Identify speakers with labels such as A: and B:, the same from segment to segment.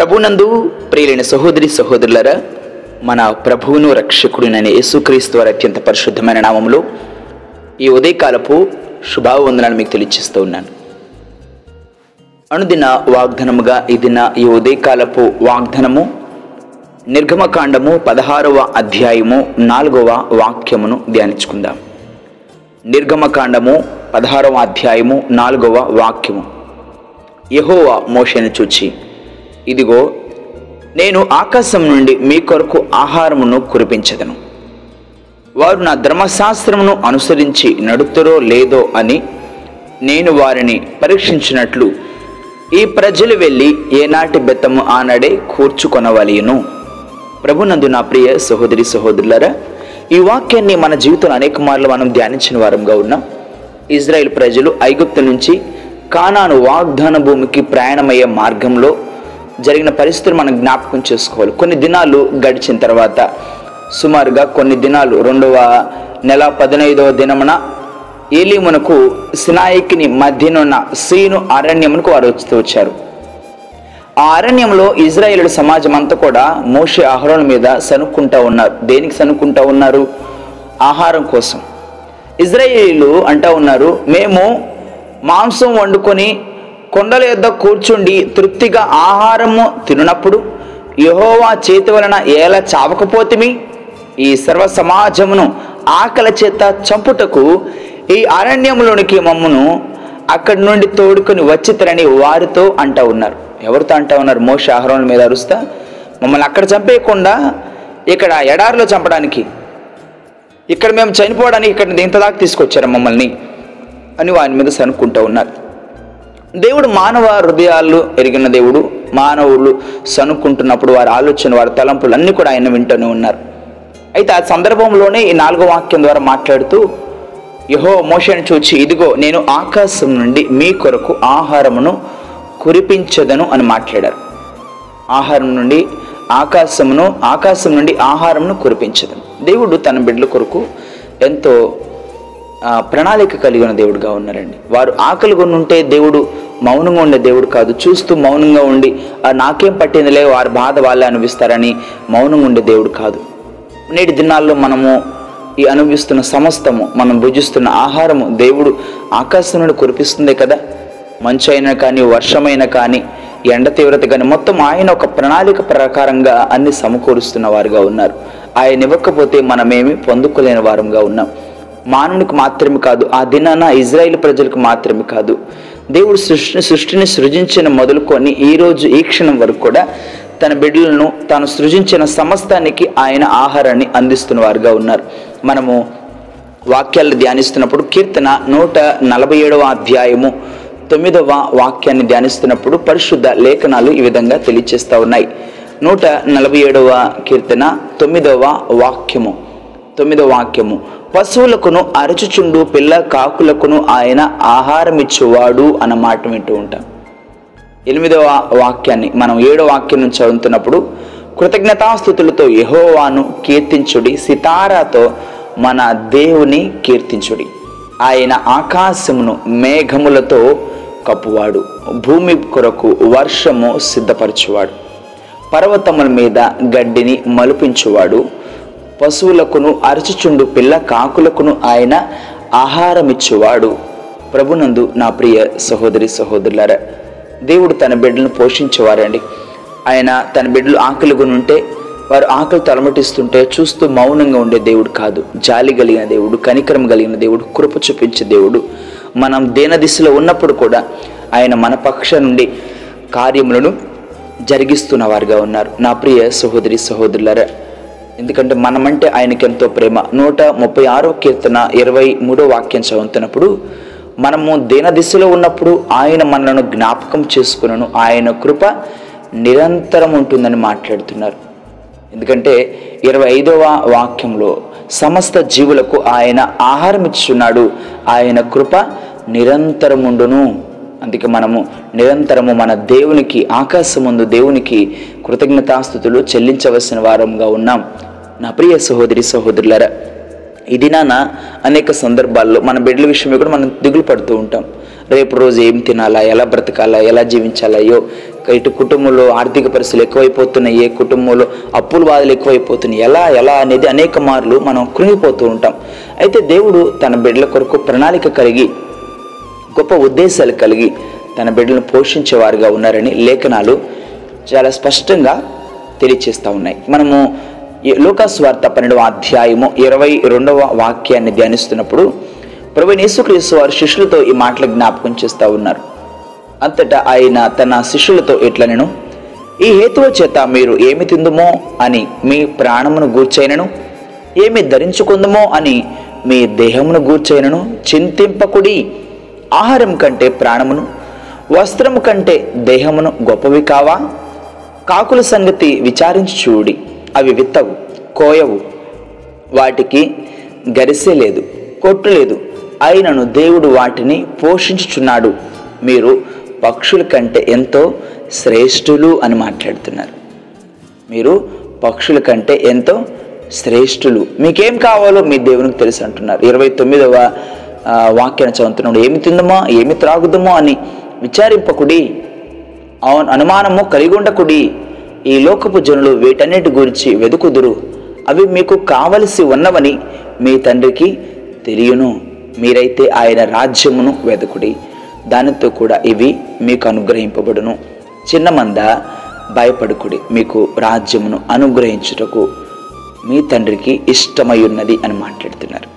A: ప్రభునందు ప్రియులైన సహోదరి సహోదరులరా మన ప్రభువును రక్షకుడినైన యేసుక్రీస్తు వారి అత్యంత పరిశుద్ధమైన నామంలో ఈ ఉదయకాలపు శుభావందనాలు మీకు తెలియజేస్తూ ఉన్నాను. అనుదిన వాగ్దనముగా ఇదిన ఈ ఉదయకాలపు వాగ్దనము నిర్గమకాండము పదహారవ అధ్యాయము నాలుగవ వాక్యమును ధ్యానించుకుందాం. నిర్గమకాండము పదహారవ అధ్యాయము నాలుగవ వాక్యము. యహోవ మోషను చూచి ఇదిగో నేను ఆకాశం నుండి మీ కొరకు ఆహారమును కురిపించదను. వారు నా ధర్మశాస్త్రమును అనుసరించి నడుతురో లేదో అని నేను వారిని పరీక్షించినట్లు ఈ ప్రజలు వెళ్ళి ఏనాటి బెత్తము ఆనాడే కూర్చుకొనవలయను ప్రభునందు నా ప్రియ సహోదరి సహోదరులరా ఈ వాక్యాన్ని మన జీవితంలో అనేక మార్లు మనం ధ్యానించిన వారంగా ఉన్నాం. ఇజ్రాయెల్ ప్రజలు ఐగుప్తు నుంచి కానాను వాగ్దాన భూమికి ప్రయాణమయ్యే మార్గంలో జరిగిన పరిస్థితులు మనం జ్ఞాపకం చేసుకోవాలి. కొన్ని దినాలు గడిచిన తర్వాత సుమారుగా కొన్ని దినాలు రెండవ నెల పదినైదవ దినమున ఏలీమునకు సినాయికిని మధ్యనున్న సీను అరణ్యమునకు వారు వచ్చి వచ్చారు. ఆ అరణ్యంలో ఇజ్రాయేలుడు సమాజం అంతా కూడా మోషే ఆహారం మీద సనుక్కుంటూ ఉన్నారు. దేనికి సనుక్కుంటూ ఉన్నారు? ఆహారం కోసం. ఇజ్రాయేలీలు అంటూ ఉన్నారు మేము మాంసం వండుకొని కొండల యొద్ద కూర్చుండి తృప్తిగా ఆహారము తినప్పుడు యహోవా చేతి వలన ఎలా చావకపోతిమి? ఈ సర్వ సమాజమును ఆకలి చేత చంపుటకు ఈ అరణ్యంలోనికి మమ్మను అక్కడి నుండి తోడుకొని వచ్చితరని వారితో అంటా ఉన్నారు. ఎవరితో అంటా ఉన్నారు? మోష ఆహారం మీద అరుస్తా. మమ్మల్ని అక్కడ చంపేయకుండా ఇక్కడ ఎడారిలో చంపడానికి ఇక్కడ మేము చనిపోవడానికి ఇక్కడ ఇంత దాకా తీసుకొచ్చారు మమ్మల్ని? అని వారి మీద సనుక్కుంటూ ఉన్నారు. దేవుడు మానవ హృదయాలు ఎరిగిన దేవుడు మానవులు సనుక్కుంటున్నప్పుడు వారి ఆలోచన వారి తలంపులు అన్నీ కూడా ఆయన వింటూనే ఉన్నారు. అయితే ఆ సందర్భంలోనే ఈ నాలుగో వాక్యం ద్వారా మాట్లాడుతూ యహో మోషని చూచి ఇదిగో నేను ఆకాశం నుండి మీ కొరకు ఆహారమును కురిపించదను అని మాట్లాడారు. ఆహారం నుండి ఆకాశమును ఆకాశం నుండి ఆహారమును కురిపించదను. దేవుడు తన బిడ్డల కొరకు ఎంతో ప్రణాళిక కలిగిన దేవుడుగా ఉన్నారండి. వారు ఆకలి కొనుంటే ఉంటే దేవుడు మౌనంగా ఉండే దేవుడు కాదు. చూస్తూ మౌనంగా ఉండి "ఆ, నాకేం పట్టిందిలే వారి బాధ వాళ్ళే అనుభవిస్తారని మౌనంగా ఉండే దేవుడు కాదు. నేటి దినాల్లో మనము ఈ అనుభవిస్తున్న సమస్తము మనం భుజిస్తున్న ఆహారము దేవుడు ఆకాశం నుండి కురిపిస్తుందే కదా. మంచు అయినా కానీ వర్షమైనా కానీ ఎండ తీవ్రత కానీ మొత్తం ఆయన ఒక ప్రణాళిక ప్రకారంగా అన్ని సమకూరుస్తున్న వారుగా ఉన్నారు. ఆయన ఇవ్వకపోతే మనమేమి పొందుకోలేని వారంగా ఉన్నాం. మానవునికి మాత్రమే కాదు ఆ దినాన ఇజ్రాయిల్ ప్రజలకు మాత్రమే కాదు. దేవుడు సృష్టి సృష్టిని సృజించిన మొదలుకొని ఈరోజు ఈ క్షణం వరకు కూడా తన బిడ్డలను తాను సృజించిన సమస్తానికి ఆయన ఆహారాన్ని అందిస్తున్న వారుగా ఉన్నారు. మనము వాక్యాలు ధ్యానిస్తున్నప్పుడు కీర్తన నూట నలభై ఏడవ అధ్యాయము తొమ్మిదవ వాక్యాన్ని ధ్యానిస్తున్నప్పుడు పరిశుద్ధ లేఖనాలు ఈ విధంగా తెలియచేస్తూ ఉన్నాయి. నూట నలభై ఏడవ కీర్తన తొమ్మిదవ వాక్యము తొమ్మిదవ వాక్యము. పశువులకును అరచుచుండు పిల్ల కాకులకును ఆయన ఆహారం ఇచ్చేవాడు అన్న మాట వింటూ ఉంటాం. ఎనిమిదవ వాక్యాన్ని మనం ఏడో వాక్యం నుంచి చదువుతున్నప్పుడు కృతజ్ఞతాస్థుతులతో యహోవాను కీర్తించుడి సితారాతో మన దేవుని కీర్తించుడి. ఆయన ఆకాశమును మేఘములతో కప్పువాడు భూమి కొరకు వర్షము సిద్ధపరచువాడు. పర్వతముల మీద గడ్డిని మలుపించువాడు. పశువులకును అరచుచుండు పిల్ల కాకులకును ఆయన ఆహారమిచ్చువాడు. ప్రభునందు నా ప్రియ సహోదరి సహోదరులారా దేవుడు తన బిడ్డలను పోషించేవారండి. ఆయన తన బిడ్డలు ఆకలిగొనుంటే ఉంటే వారు ఆకలి తలమటిస్తుంటే చూస్తూ మౌనంగా ఉండే దేవుడు కాదు. జాలి కలిగిన దేవుడు కనికరం కలిగిన దేవుడు కృప చూపించే దేవుడు. మనం దేన దిశలో ఉన్నప్పుడు కూడా ఆయన మన పక్ష నుండి కార్యములను జరిగిస్తున్న వారుగా ఉన్నారు. నా ప్రియ సహోదరి సహోదరులారా ఎందుకంటే మనమంటే ఆయనకి ఎంతో ప్రేమ. నూట ముప్పై ఆరో కీర్తన ఇరవై మూడో వాక్యం చదువుతున్నప్పుడు మనము దేన దిశలో ఉన్నప్పుడు ఆయన మనలను జ్ఞాపకం చేసుకునను. ఆయన కృప నిరంతరం ఉంటుందని మాట్లాడుతున్నారు. ఎందుకంటే ఇరవై ఐదవ వాక్యంలో సమస్త జీవులకు ఆయన ఆహారం ఇచ్చున్నాడు ఆయన కృప నిరంతరముండును అందుకే మనము నిరంతరము మన దేవునికి ఆకాశముందు దేవునికి కృతజ్ఞతాస్థుతులు చెల్లించవలసిన వారంగా ఉన్నాం. నా ప్రియ సహోదరి సహోదరులరా ఇది నాన్న అనేక సందర్భాల్లో మన బిడ్డల విషయమే కూడా మనం దిగులు పడుతూ ఉంటాం. రేపు రోజు ఏం తినాలా ఎలా బ్రతకాలా ఎలా జీవించాలయో ఇటు కుటుంబంలో ఆర్థిక పరిస్థితులు ఎక్కువైపోతున్నాయి ఏ కుటుంబంలో అప్పుల బాధలు ఎక్కువైపోతున్నాయి ఎలా ఎలా అనేది అనేక మార్లు మనం కృంగిపోతూ ఉంటాం. అయితే దేవుడు తన బిడ్డల కొరకు ప్రణాళిక కలిగి గొప్ప ఉద్దేశాలు కలిగి తన బిడ్డలను పోషించేవారుగా ఉన్నారని లేఖనాలు చాలా స్పష్టంగా తెలియచేస్తూ ఉన్నాయి. మనము ఈ పన్నెండవ అధ్యాయము ఇరవై రెండవ వాక్యాన్ని ధ్యానిస్తున్నప్పుడు ప్రభు యేసుక్రీస్తు వారు శిష్యులతో ఈ మాటలు జ్ఞాపకం చేస్తూ ఉన్నారు. అంతటా ఆయన తన శిష్యులతో ఇట్లా నేను? ఈ హేతువ చేత మీరు ఏమి తిందుమో అని మీ ప్రాణమును గూర్చైనను? ఏమి ధరించుకుందుమో అని మీ దేహమును గూర్చైనను? చింతింపకుడి ఆహారం కంటే ప్రాణమును? వస్త్రము కంటే దేహమును గొప్పవి కావా? కాకుల సంగతి విచారించి చూడి. అవి విత్తవు కోయవు. వాటికి గరిసె లేదు కొట్టు లేదు. అయినను దేవుడు వాటిని పోషించుచున్నాడు. మీరు పక్షుల కంటే ఎంతో శ్రేష్ఠులు అని మాట్లాడుతున్నారు. మీరు పక్షుల కంటే ఎంతో శ్రేష్ఠులు. మీకేం కావాలో మీ దేవునికి తెలుసు అంటున్నారు. ఇరవై తొమ్మిదవ వాక్యాన్ని చదువుతున్నాడు. ఏమి తిందమో? ఏమి త్రాగుదమో అని విచారింపకుడి అవును అనుమానము కలిగి ఉండకుడి ఈ లోకపు జనులు వీటన్నిటి గురించి వెదుకుదురు. అవి మీకు కావలసి ఉన్నవని మీ తండ్రికి తెలియను. మీరైతే ఆయన రాజ్యమును వెతుకుడి దానితో కూడా ఇవి మీకు అనుగ్రహింపబడును. చిన్నమంద భయపడుకుడి. మీకు రాజ్యమును అనుగ్రహించుటకు మీ తండ్రికి ఇష్టమై ఉన్నది అని మాట్లాడుతున్నారు.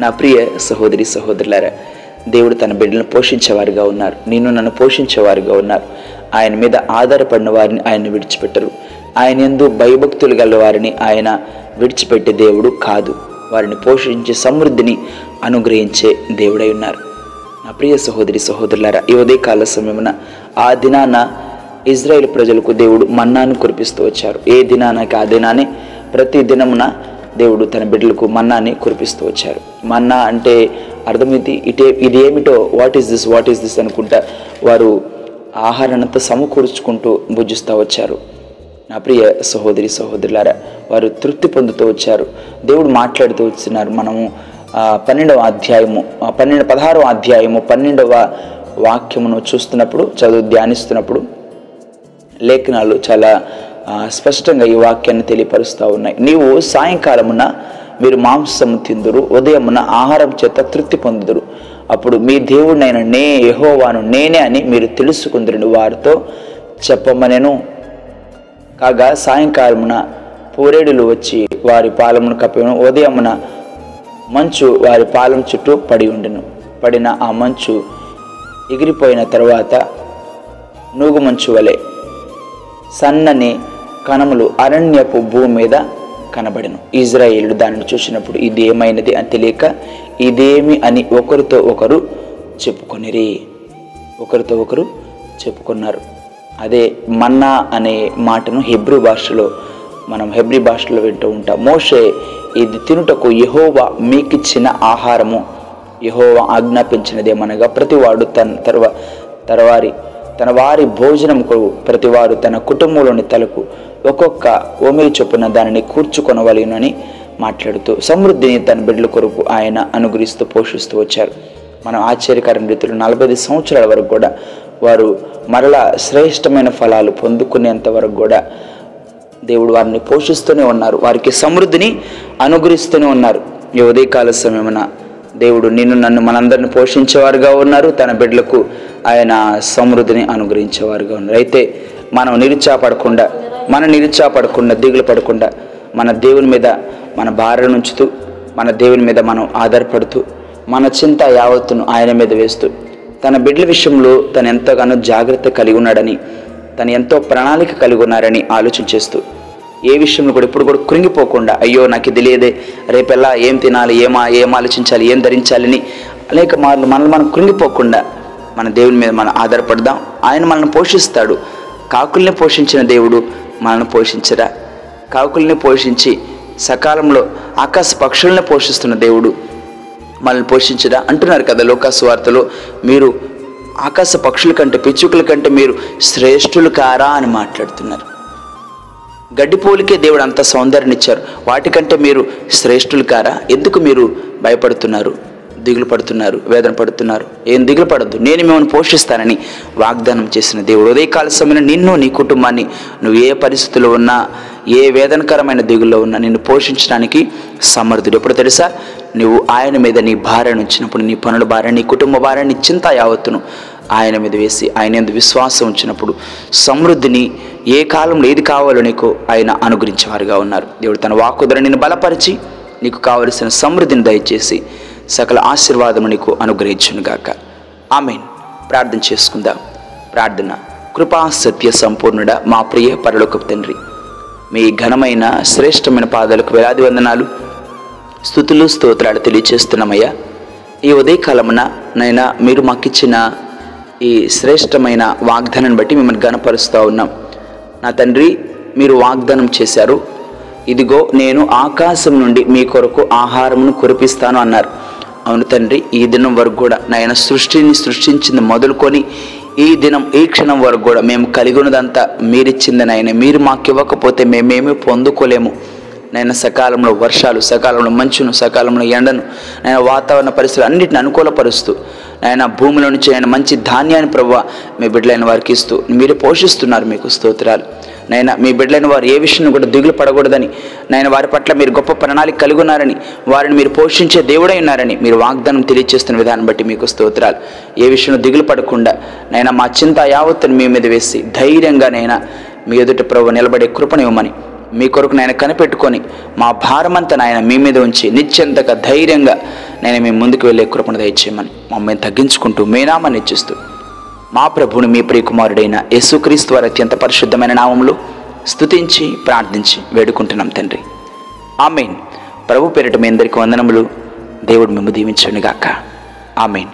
A: నా ప్రియ సహోదరి సహోదరులారా దేవుడు తన బిడ్డలను పోషించేవారుగా ఉన్నారు. నిన్ను నన్ను పోషించేవారుగా ఉన్నారు. ఆయన మీద ఆధారపడిన వారిని ఆయన విడిచిపెట్టరు. ఆయన ఎందు భయభక్తులు గల వారిని ఆయన విడిచిపెట్టే దేవుడు కాదు. వారిని పోషించే సమృద్ధిని అనుగ్రహించే దేవుడై ఉన్నారు. నా ప్రియ సహోదరి సహోదరులారా ఈ ఉదయకాల సమయమున ఆ దినాన ఇజ్రాయెల్ ప్రజలకు దేవుడు మన్నాను కురిపిస్తూ వచ్చారు. ఏ దినానకి ఆ దినానే ప్రతి దినమున దేవుడు తన బిడ్డలకు మన్నాని కురిపిస్తూ వచ్చారు. మన్నా అంటే అర్థమైంది ఇటే ఇది ఏమిటో what is this what is this అనుకుంటా వారు ఆహారాన్నంతా సమకూర్చుకుంటూ భుజిస్తూ వచ్చారు. నా ప్రియ సహోదరి సహోదరులారా వారు తృప్తి పొందుతూ వచ్చారు. దేవుడు మాట్లాడుతూ వచ్చినారు మనము పన్నెండవ అధ్యాయము పన్నెండు పదహారవ అధ్యాయము పన్నెండవ వాక్యమును చూస్తున్నప్పుడు చదువు ధ్యానిస్తున్నప్పుడు లేఖనాలు చాలా స్పష్టంగా ఈ వాక్యాన్ని తెలియపరుస్తూ ఉన్నాయి. నీవు సాయంకాలమున మీరు మాంసము తిందురు ఉదయమున ఆహారం చేత తృప్తి పొందుదురు. అప్పుడు మీ దేవుడినైన నే యహోవాను నేనే అని మీరు తెలుసుకుందరుని వారితో చెప్పమనెను. కాగా సాయంకాలమున పూరేడులు వచ్చి వారి పాలమును కప్పెను ఉదయమున మంచు వారి పాలం చుట్టూ పడి ఉండెను. పడిన ఆ మంచు ఎగిరిపోయిన తర్వాత నూగు మంచు వలె సన్నని కణములు అరణ్యపు భూమి మీద కనబడను. ఇజ్రాయేలు దానిని చూసినప్పుడు ఇది ఏమైనది అని తెలియక ఇదేమి అని ఒకరితో ఒకరు చెప్పుకొనిరి. ఒకరితో ఒకరు చెప్పుకున్నారు. అదే మన్నా అనే మాటను హెబ్రూ భాషలో మనం హెబ్రీ భాషలో వింటూ ఉంటాం. మోషే ఇది తినుటకు యహోవా మీకిచ్చిన ఆహారము. యహోవా ఆజ్ఞాపించినదేమనగా ప్రతివాడు తన తర్వా తరవారి తన వారి భోజనం ప్రతివారు తన కుటుంబంలోని తలకు ఒక్కొక్క ఓమిలి చొప్పున దానిని కూర్చుకొనవలెనని మాట్లాడుతూ సమృద్ధిని తన బిడ్డల కొరకు ఆయన అనుగ్రహిస్తూ పోషిస్తూ వచ్చారు. మనం ఆశ్చర్యకరం రీతిలో నలభై ఐదు సంవత్సరాల వరకు కూడా వారు మరలా శ్రేష్టమైన ఫలాలు పొందుకునేంత వరకు కూడా దేవుడు వారిని పోషిస్తూనే ఉన్నారు. వారికి సమృద్ధిని అనుగ్రహిస్తూనే ఉన్నారు. ఈ ఉదయకాల సమయమున దేవుడు నిన్ను నన్ను మనందరిని పోషించేవారుగా ఉన్నారు. తన బిడ్డలకు ఆయన సమృద్ధిని అనుగ్రహించేవారుగా ఉన్నారు. అయితే మనం నిరుత్సాహపడకుండా మన నిరుత్సాహపడకుండా దిగులు పడకుండా మన దేవుని మీద మన భార్యను ఉంచుతూ మన దేవుని మీద మనం ఆధారపడుతూ మన చింత యావత్తును ఆయన మీద వేస్తూ తన బిడ్డల విషయంలో తను ఎంతగానో జాగ్రత్త కలిగి ఉన్నాడని తను ఎంతో ప్రణాళిక కలిగి ఉన్నారని ఆలోచన చేస్తూ ఏ విషయంలో కూడా ఇప్పుడు కూడా కృంగిపోకుండా అయ్యో నాకు తెలియదే రేపెల్లా ఏం తినాలి ఏం ఏం ఆలోచించాలి ఏం ధరించాలని అనేక మార్లు మనల్ని మనం కృంగిపోకుండా మన దేవుని మీద మనం ఆధారపడదాం. ఆయన మనల్ని పోషిస్తాడు. కాకుల్ని పోషించిన దేవుడు మనల్ని పోషించరా? కాకుల్ని పోషించి సకాలంలో ఆకాశ పక్షుల్ని పోషిస్తున్న దేవుడు మనల్ని పోషించడా అంటున్నారు కదా లోకాసు వార్తలో మీరు ఆకాశ పక్షుల కంటే పిచ్చుకల కంటే మీరు శ్రేష్ఠులు కారా అని మాట్లాడుతున్నారు. గడ్డిపోలికే దేవుడు అంత సౌందర్యాన్ని ఇచ్చారు. వాటికంటే మీరు శ్రేష్ఠులు కారా? ఎందుకు మీరు భయపడుతున్నారు? దిగులు పడుతున్నారు వేదన పడుతున్నారు. ఏం దిగులు పడద్దు. నేను మిమ్మల్ని పోషిస్తానని వాగ్దానం చేసిన దేవుడు. ఉదయకాల సమయంలో నిన్ను నీ కుటుంబాన్ని నువ్వు ఏ పరిస్థితుల్లో ఉన్నా ఏ వేదనకరమైన దిగుల్లో ఉన్నా నిన్ను పోషించడానికి సమర్థుడు. ఎప్పుడు తెలుసా? నువ్వు ఆయన మీద నీ భార్యను ఉంచినప్పుడు నీ పనుల భార్య నీ కుటుంబ భార్య నీ చింత యావత్తును ఆయన మీద వేసి ఆయన ఎందు విశ్వాసం ఉంచినప్పుడు సమృద్ధిని ఏ కాలంలో ఏది కావాలో నీకు ఆయన అనుగ్రహించేవారుగా ఉన్నారు. దేవుడు తన వాక్కుదర నిన్ను బలపరిచి నీకు కావలసిన సమృద్ధిని దయచేసి సకల ఆశీర్వాదం నీకు అనుగ్రహించునుగాక ఆమెన్. ప్రార్థన చేసుకుందాం. ప్రార్థన. కృపా సత్య సంపూర్ణుడ మా ప్రియ పరలోకపు తండ్రి. మీ ఘనమైన శ్రేష్టమైన పాదాలకు వేలాది వందనాలు. స్థుతులు స్తోత్రాలు తెలియచేస్తున్నామయ్యా. ఈ ఉదయకాలమున నైనా మీరు మాకిచ్చిన ఈ శ్రేష్టమైన వాగ్దానాన్ని బట్టి మిమ్మల్ని గనపరుస్తూ ఉన్నాం. నా తండ్రి మీరు వాగ్దానం చేశారు. ఇదిగో నేను ఆకాశం నుండి మీ కొరకు ఆహారమును కురిపిస్తాను అన్నారు. అవును తండ్రి ఈ దినం వరకు కూడా నాయన సృష్టిని సృష్టించింది మొదలుకొని ఈ దినం ఈ క్షణం వరకు కూడా మేము కలిగి ఉన్నదంతా మీరిచ్చింది నాయన. మీరు మాకు ఇవ్వకపోతే మేమేమీ పొందుకోలేము. నేను సకాలంలో వర్షాలు సకాలంలో మంచును సకాలంలో ఎండను నేను వాతావరణ పరిస్థితులు అన్నిటిని అనుకూలపరుస్తూ ఆయన భూమిలో నుంచి ఆయన మంచి ధాన్యాన్ని ప్రభు మీ బిడ్డలైన వారికి ఇస్తూ మీరు పోషిస్తున్నారు మీకు స్తోత్రాలు. నైనా మీ బిడ్డలైన వారు ఏ విషయం కూడా దిగులు పడకూడదని నాయన వారి పట్ల మీరు గొప్ప ప్రణాళిక కలిగి ఉన్నారని వారిని మీరు పోషించే దేవుడై ఉన్నారని మీరు వాగ్దానం తెలియజేస్తున్న విధానం బట్టి మీకు స్తోత్రాలు. ఏ విషయంలో దిగులు పడకుండా నైనా మా చింత యావత్తును మీ మీద వేసి ధైర్యంగా నైనా మీ ఎదుట ప్రభు నిలబడే కృపనివ్వమని మీ కొరకు నాయన కనిపెట్టుకొని మా భారమంతా నాయన మీ మీద ఉంచి నిత్యంతగా ధైర్యంగా నేను మీ ముందుకు వెళ్ళే కృపణ దయచేయమని మమ్మల్ని తగ్గించుకుంటూ మేనామని ఇచ్చిస్తూ మా ప్రభుని మీ ప్రియకుమారుడైన యేసుక్రీస్తు వారి అత్యంత పరిశుద్ధమైన నామంలో స్తుతించి ప్రార్థించి వేడుకుంటున్నాం తండ్రి. ఆమెన్. ప్రభు పేరిట మీ అందరికీ వందనములు. దేవుడు మేము దీవించండిగాక ఆమెన్.